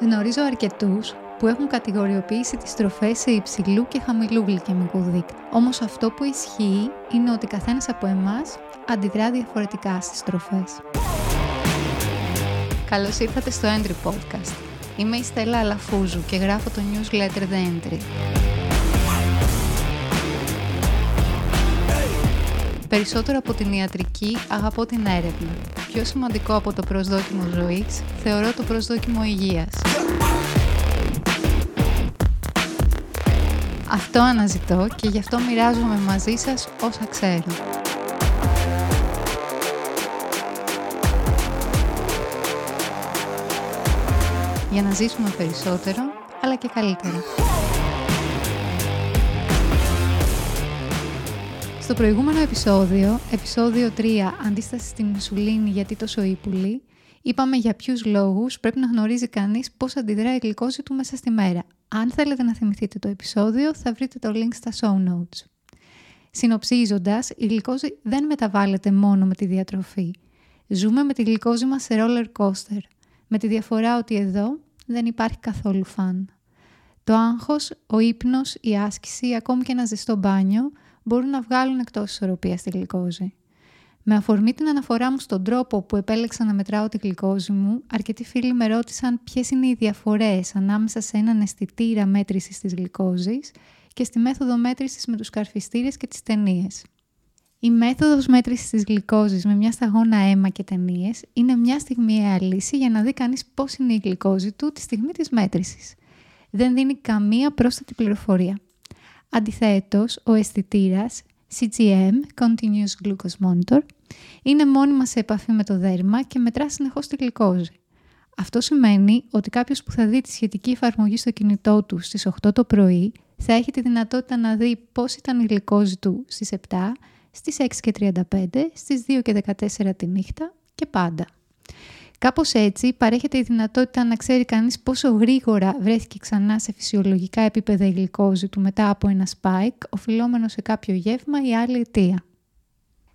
Γνωρίζω αρκετούς που έχουν κατηγοριοποιήσει τις τροφές σε υψηλού και χαμηλού γλυκαιμικού δείκτη. Όμως αυτό που ισχύει είναι ότι καθένας από εμάς αντιδρά διαφορετικά στις τροφές. Καλώς ήρθατε στο Entry Podcast. Είμαι η Στέλλα Αλαφούζου και γράφω το newsletter The Entry. Περισσότερο από την ιατρική, αγαπώ την έρευνα. Πιο σημαντικό από το προσδόκιμο ζωής, θεωρώ το προσδόκιμο υγείας. Αυτό αναζητώ και γι' αυτό μοιράζομαι μαζί σας όσα ξέρω. Για να ζήσουμε περισσότερο, αλλά και καλύτερα. Στο προηγούμενο επεισόδιο, επεισόδιο 3, αντίσταση στην ινσουλίνη γιατί τόσο ύπουλη, είπαμε για ποιους λόγους πρέπει να γνωρίζει κανείς πώς αντιδρά η γλυκόζη του μέσα στη μέρα. Αν θέλετε να θυμηθείτε το επεισόδιο, θα βρείτε το link στα show notes. Συνοψίζοντας, η γλυκόζη δεν μεταβάλλεται μόνο με τη διατροφή. Ζούμε με τη γλυκόζη μας σε roller coaster, με τη διαφορά ότι εδώ δεν υπάρχει καθόλου φαν. Το άγχος, ο ύπνος, η άσκηση, ακόμη και ένα ζεστό μπάνιο μπορούν να βγάλουν εκτός ισορροπίας τη γλυκόζη. Με αφορμή την αναφορά μου στον τρόπο που επέλεξα να μετράω τη γλυκόζη μου, αρκετοί φίλοι με ρώτησαν ποιες είναι οι διαφορές ανάμεσα σε έναν αισθητήρα μέτρησης της γλυκόζης και στη μέθοδο μέτρησης με τους καρφιστήρες και τις ταινίες. Η μέθοδος μέτρησης της γλυκόζης με μια σταγόνα αίμα και ταινίες είναι μια στιγμιαία λύση για να δει κανείς πώς είναι η γλυκόζη του τη στιγμή της μέτρησης. Δεν δίνει καμία πρόσθετη πληροφορία. Αντιθέτως, ο αισθητήρας CGM, Continuous Glucose Monitor, είναι μόνιμα σε επαφή με το δέρμα και μετρά συνεχώς τη γλυκόζη. Αυτό σημαίνει ότι κάποιος που θα δει τη σχετική εφαρμογή στο κινητό του στις 8 το πρωί θα έχει τη δυνατότητα να δει πώς ήταν η γλυκόζη του στις 7, στις 6 και 35, στις 2 και 14 τη νύχτα και πάντα. Κάπως έτσι παρέχεται η δυνατότητα να ξέρει κανείς πόσο γρήγορα βρέθηκε ξανά σε φυσιολογικά επίπεδα η γλυκόζη του μετά από ένα spike, οφειλόμενο σε κάποιο γεύμα ή άλλη αιτία.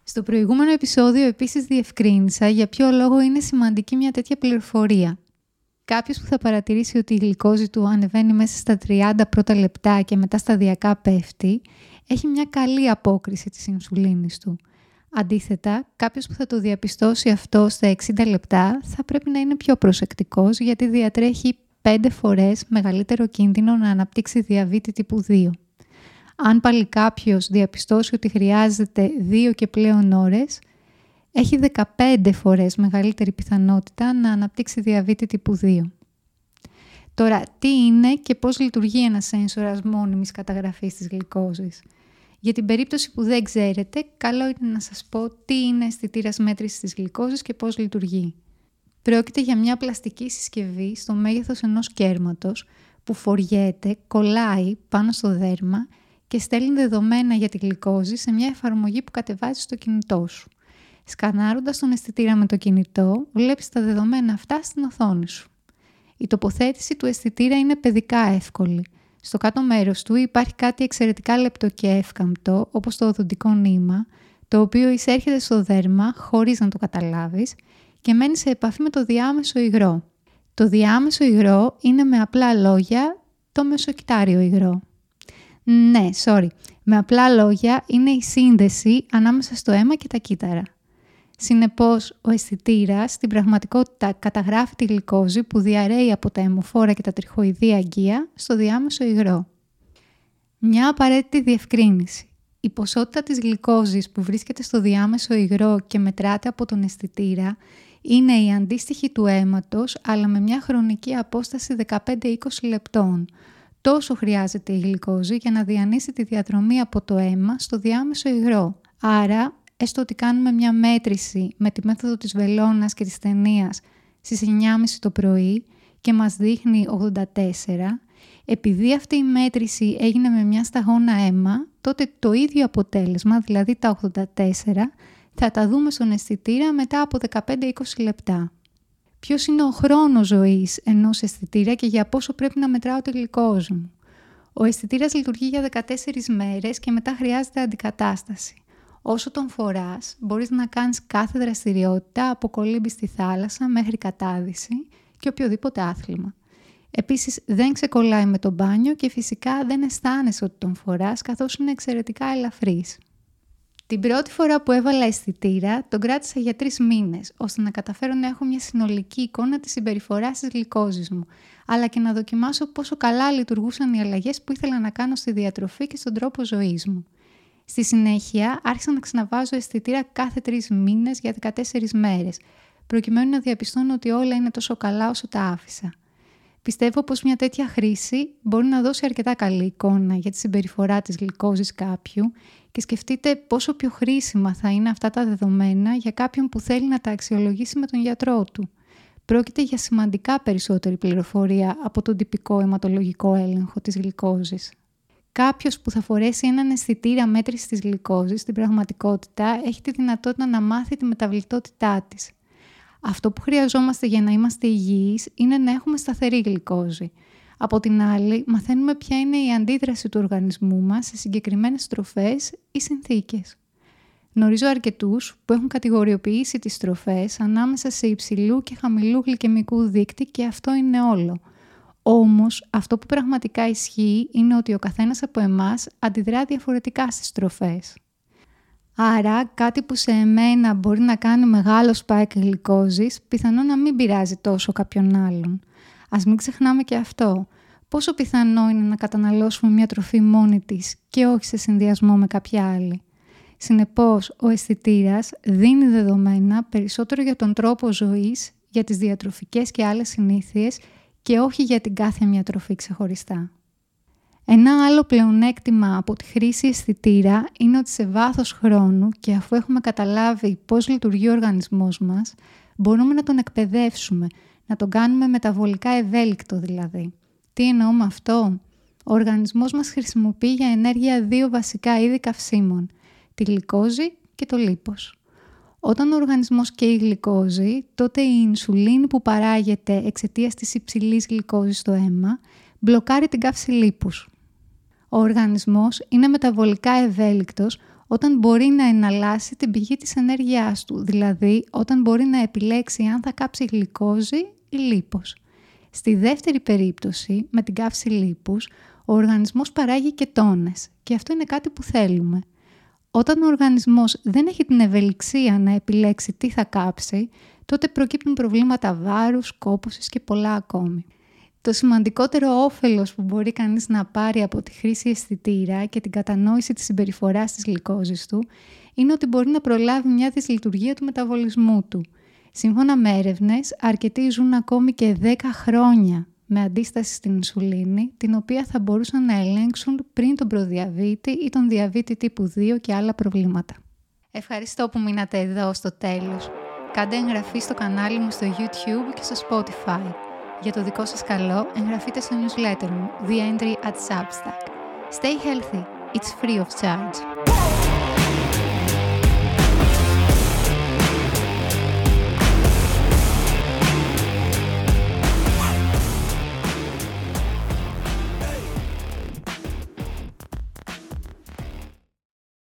Στο προηγούμενο επεισόδιο επίσης διευκρίνησα για ποιο λόγο είναι σημαντική μια τέτοια πληροφορία. Κάποιος που θα παρατηρήσει ότι η γλυκόζη του ανεβαίνει μέσα στα 30 πρώτα λεπτά και μετά σταδιακά πέφτει, έχει μια καλή απόκριση της ινσουλίνης του – Αντίθετα, κάποιος που θα το διαπιστώσει αυτό στα 60 λεπτά θα πρέπει να είναι πιο προσεκτικός γιατί διατρέχει 5 φορές μεγαλύτερο κίνδυνο να αναπτύξει διαβήτη τύπου 2. Αν πάλι κάποιος διαπιστώσει ότι χρειάζεται 2 και πλέον ώρες, έχει 15 φορές μεγαλύτερη πιθανότητα να αναπτύξει διαβήτη τύπου 2. Τώρα, τι είναι και πώς λειτουργεί ένας σένσορας μόνιμης καταγραφής της γλυκόζης; Για την περίπτωση που δεν ξέρετε, καλό είναι να σας πω τι είναι αισθητήρας μέτρησης της γλυκόζης και πώς λειτουργεί. Πρόκειται για μια πλαστική συσκευή στο μέγεθος ενός κέρματος που φοριέται, κολλάει πάνω στο δέρμα και στέλνει δεδομένα για τη γλυκόζη σε μια εφαρμογή που κατεβάζει στο κινητό σου. Σκανάροντας τον αισθητήρα με το κινητό, βλέπεις τα δεδομένα αυτά στην οθόνη σου. Η τοποθέτηση του αισθητήρα είναι παιδικά εύκολη – στο κάτω μέρος του υπάρχει κάτι εξαιρετικά λεπτό και εύκαμπτο, όπως το οδοντικό νήμα, το οποίο εισέρχεται στο δέρμα χωρίς να το καταλάβεις και μένει σε επαφή με το διάμεσο υγρό. Το διάμεσο υγρό είναι με απλά λόγια το μεσοκυτάριο υγρό. Ναι, sorry. Με απλά λόγια είναι η σύνδεση ανάμεσα στο αίμα και τα κύτταρα. Συνεπώς, ο αισθητήρας στην πραγματικότητα καταγράφει τη γλυκόζη που διαρρέει από τα αιμοφόρα και τα τριχοειδή αγκία στο διάμεσο υγρό. Μια απαραίτητη διευκρίνηση. Η ποσότητα της γλυκόζης που βρίσκεται στο διάμεσο υγρό και μετράται από τον αισθητήρα είναι η αντίστοιχη του αίματος, αλλά με μια χρονική απόσταση 15-20 λεπτών. Τόσο χρειάζεται η γλυκόζη για να διανύσει τη διαδρομή από το αίμα στο διάμεσο υγρό. Άρα, έστω ότι κάνουμε μια μέτρηση με τη μέθοδο της βελόνας και της ταινίας στις 9.30 το πρωί και μας δείχνει 84, επειδή αυτή η μέτρηση έγινε με μια σταγόνα αίμα, τότε το ίδιο αποτέλεσμα, δηλαδή τα 84, θα τα δούμε στον αισθητήρα μετά από 15-20 λεπτά. Ποιος είναι ο χρόνος ζωής ενός αισθητήρα και για πόσο πρέπει να μετράω τη γλυκόζη μου; Ο αισθητήρας λειτουργεί για 14 μέρες και μετά χρειάζεται αντικατάσταση. Όσο τον φοράς, μπορείς να κάνεις κάθε δραστηριότητα από κολύμπη στη θάλασσα μέχρι κατάδυση και οποιοδήποτε άθλημα. Επίσης δεν ξεκολλάει με το μπάνιο και φυσικά δεν αισθάνεσαι ότι τον φοράς καθώς είναι εξαιρετικά ελαφρύς. Την πρώτη φορά που έβαλα αισθητήρα, τον κράτησα για τρεις μήνες, ώστε να καταφέρω να έχω μια συνολική εικόνα της συμπεριφοράς της γλυκόζης μου, αλλά και να δοκιμάσω πόσο καλά λειτουργούσαν οι αλλαγές που ήθελα να κάνω στη διατροφή και στον τρόπο ζωής μου. Στη συνέχεια, άρχισα να ξαναβάζω αισθητήρα κάθε τρεις μήνες για 14 μέρες, προκειμένου να διαπιστώνω ότι όλα είναι τόσο καλά όσο τα άφησα. Πιστεύω πως μια τέτοια χρήση μπορεί να δώσει αρκετά καλή εικόνα για τη συμπεριφορά της γλυκόζης κάποιου και σκεφτείτε πόσο πιο χρήσιμα θα είναι αυτά τα δεδομένα για κάποιον που θέλει να τα αξιολογήσει με τον γιατρό του. Πρόκειται για σημαντικά περισσότερη πληροφορία από τον τυπικό αιματολογικό έλεγχο της γλυκόζης. Κάποιος που θα φορέσει έναν αισθητήρα μέτρησης της γλυκόζης στην πραγματικότητα έχει τη δυνατότητα να μάθει τη μεταβλητότητά της. Αυτό που χρειαζόμαστε για να είμαστε υγιείς είναι να έχουμε σταθερή γλυκόζη. Από την άλλη, μαθαίνουμε ποια είναι η αντίδραση του οργανισμού μας σε συγκεκριμένες τροφές ή συνθήκες. Γνωρίζω αρκετούς που έχουν κατηγοριοποιήσει τις τροφές ανάμεσα σε υψηλού και χαμηλού γλυκαιμικού δείκτη και αυτό είναι όλο. Όμως, αυτό που πραγματικά ισχύει είναι ότι ο καθένας από εμάς αντιδρά διαφορετικά στις τροφές. Άρα κάτι που σε εμένα μπορεί να κάνει μεγάλο spike γλυκόζης, πιθανό να μην πειράζει τόσο κάποιον άλλον. Ας μην ξεχνάμε και αυτό. Πόσο πιθανό είναι να καταναλώσουμε μια τροφή μόνη της και όχι σε συνδυασμό με κάποια άλλη; Συνεπώς, ο αισθητήρας δίνει δεδομένα περισσότερο για τον τρόπο ζωής, για τις διατροφικές και άλλες συνήθειες και όχι για την κάθε μια τροφή ξεχωριστά. Ένα άλλο πλεονέκτημα από τη χρήση αισθητήρα είναι ότι σε βάθος χρόνου και αφού έχουμε καταλάβει πώς λειτουργεί ο οργανισμός μας, μπορούμε να τον εκπαιδεύσουμε, να τον κάνουμε μεταβολικά ευέλικτο δηλαδή. Τι εννοώ με αυτό; Ο οργανισμός μας χρησιμοποιεί για ενέργεια δύο βασικά είδη καυσίμων, τη γλυκόζη και το λίπος. Όταν ο οργανισμός καίει γλυκόζη, τότε η ινσουλίνη που παράγεται εξαιτίας της υψηλής γλυκόζης στο αίμα μπλοκάρει την καύση λίπους. Ο οργανισμός είναι μεταβολικά ευέλικτος όταν μπορεί να εναλλάσσει την πηγή της ενέργειάς του, δηλαδή όταν μπορεί να επιλέξει αν θα κάψει γλυκόζη ή λίπος. Στη δεύτερη περίπτωση, με την καύση λίπους, ο οργανισμός παράγει κετόνες και αυτό είναι κάτι που θέλουμε. Όταν ο οργανισμός δεν έχει την ευελιξία να επιλέξει τι θα κάψει, τότε προκύπτουν προβλήματα βάρους, κόπωσης και πολλά ακόμη. Το σημαντικότερο όφελος που μπορεί κανείς να πάρει από τη χρήση αισθητήρα και την κατανόηση της συμπεριφοράς της γλυκόζης του είναι ότι μπορεί να προλάβει μια δυσλειτουργία του μεταβολισμού του. Σύμφωνα με έρευνες, αρκετοί ζουν ακόμη και 10 χρόνια με αντίσταση στην ινσουλίνη, την οποία θα μπορούσαν να ελέγξουν πριν τον προδιαβήτη ή τον διαβήτη τύπου 2 και άλλα προβλήματα. Ευχαριστώ που μείνατε εδώ στο τέλος. Κάντε εγγραφή στο κανάλι μου στο YouTube και στο Spotify. Για το δικό σας καλό, εγγραφείτε στο newsletter μου, The Entry at Substack. Stay healthy, it's free of charge.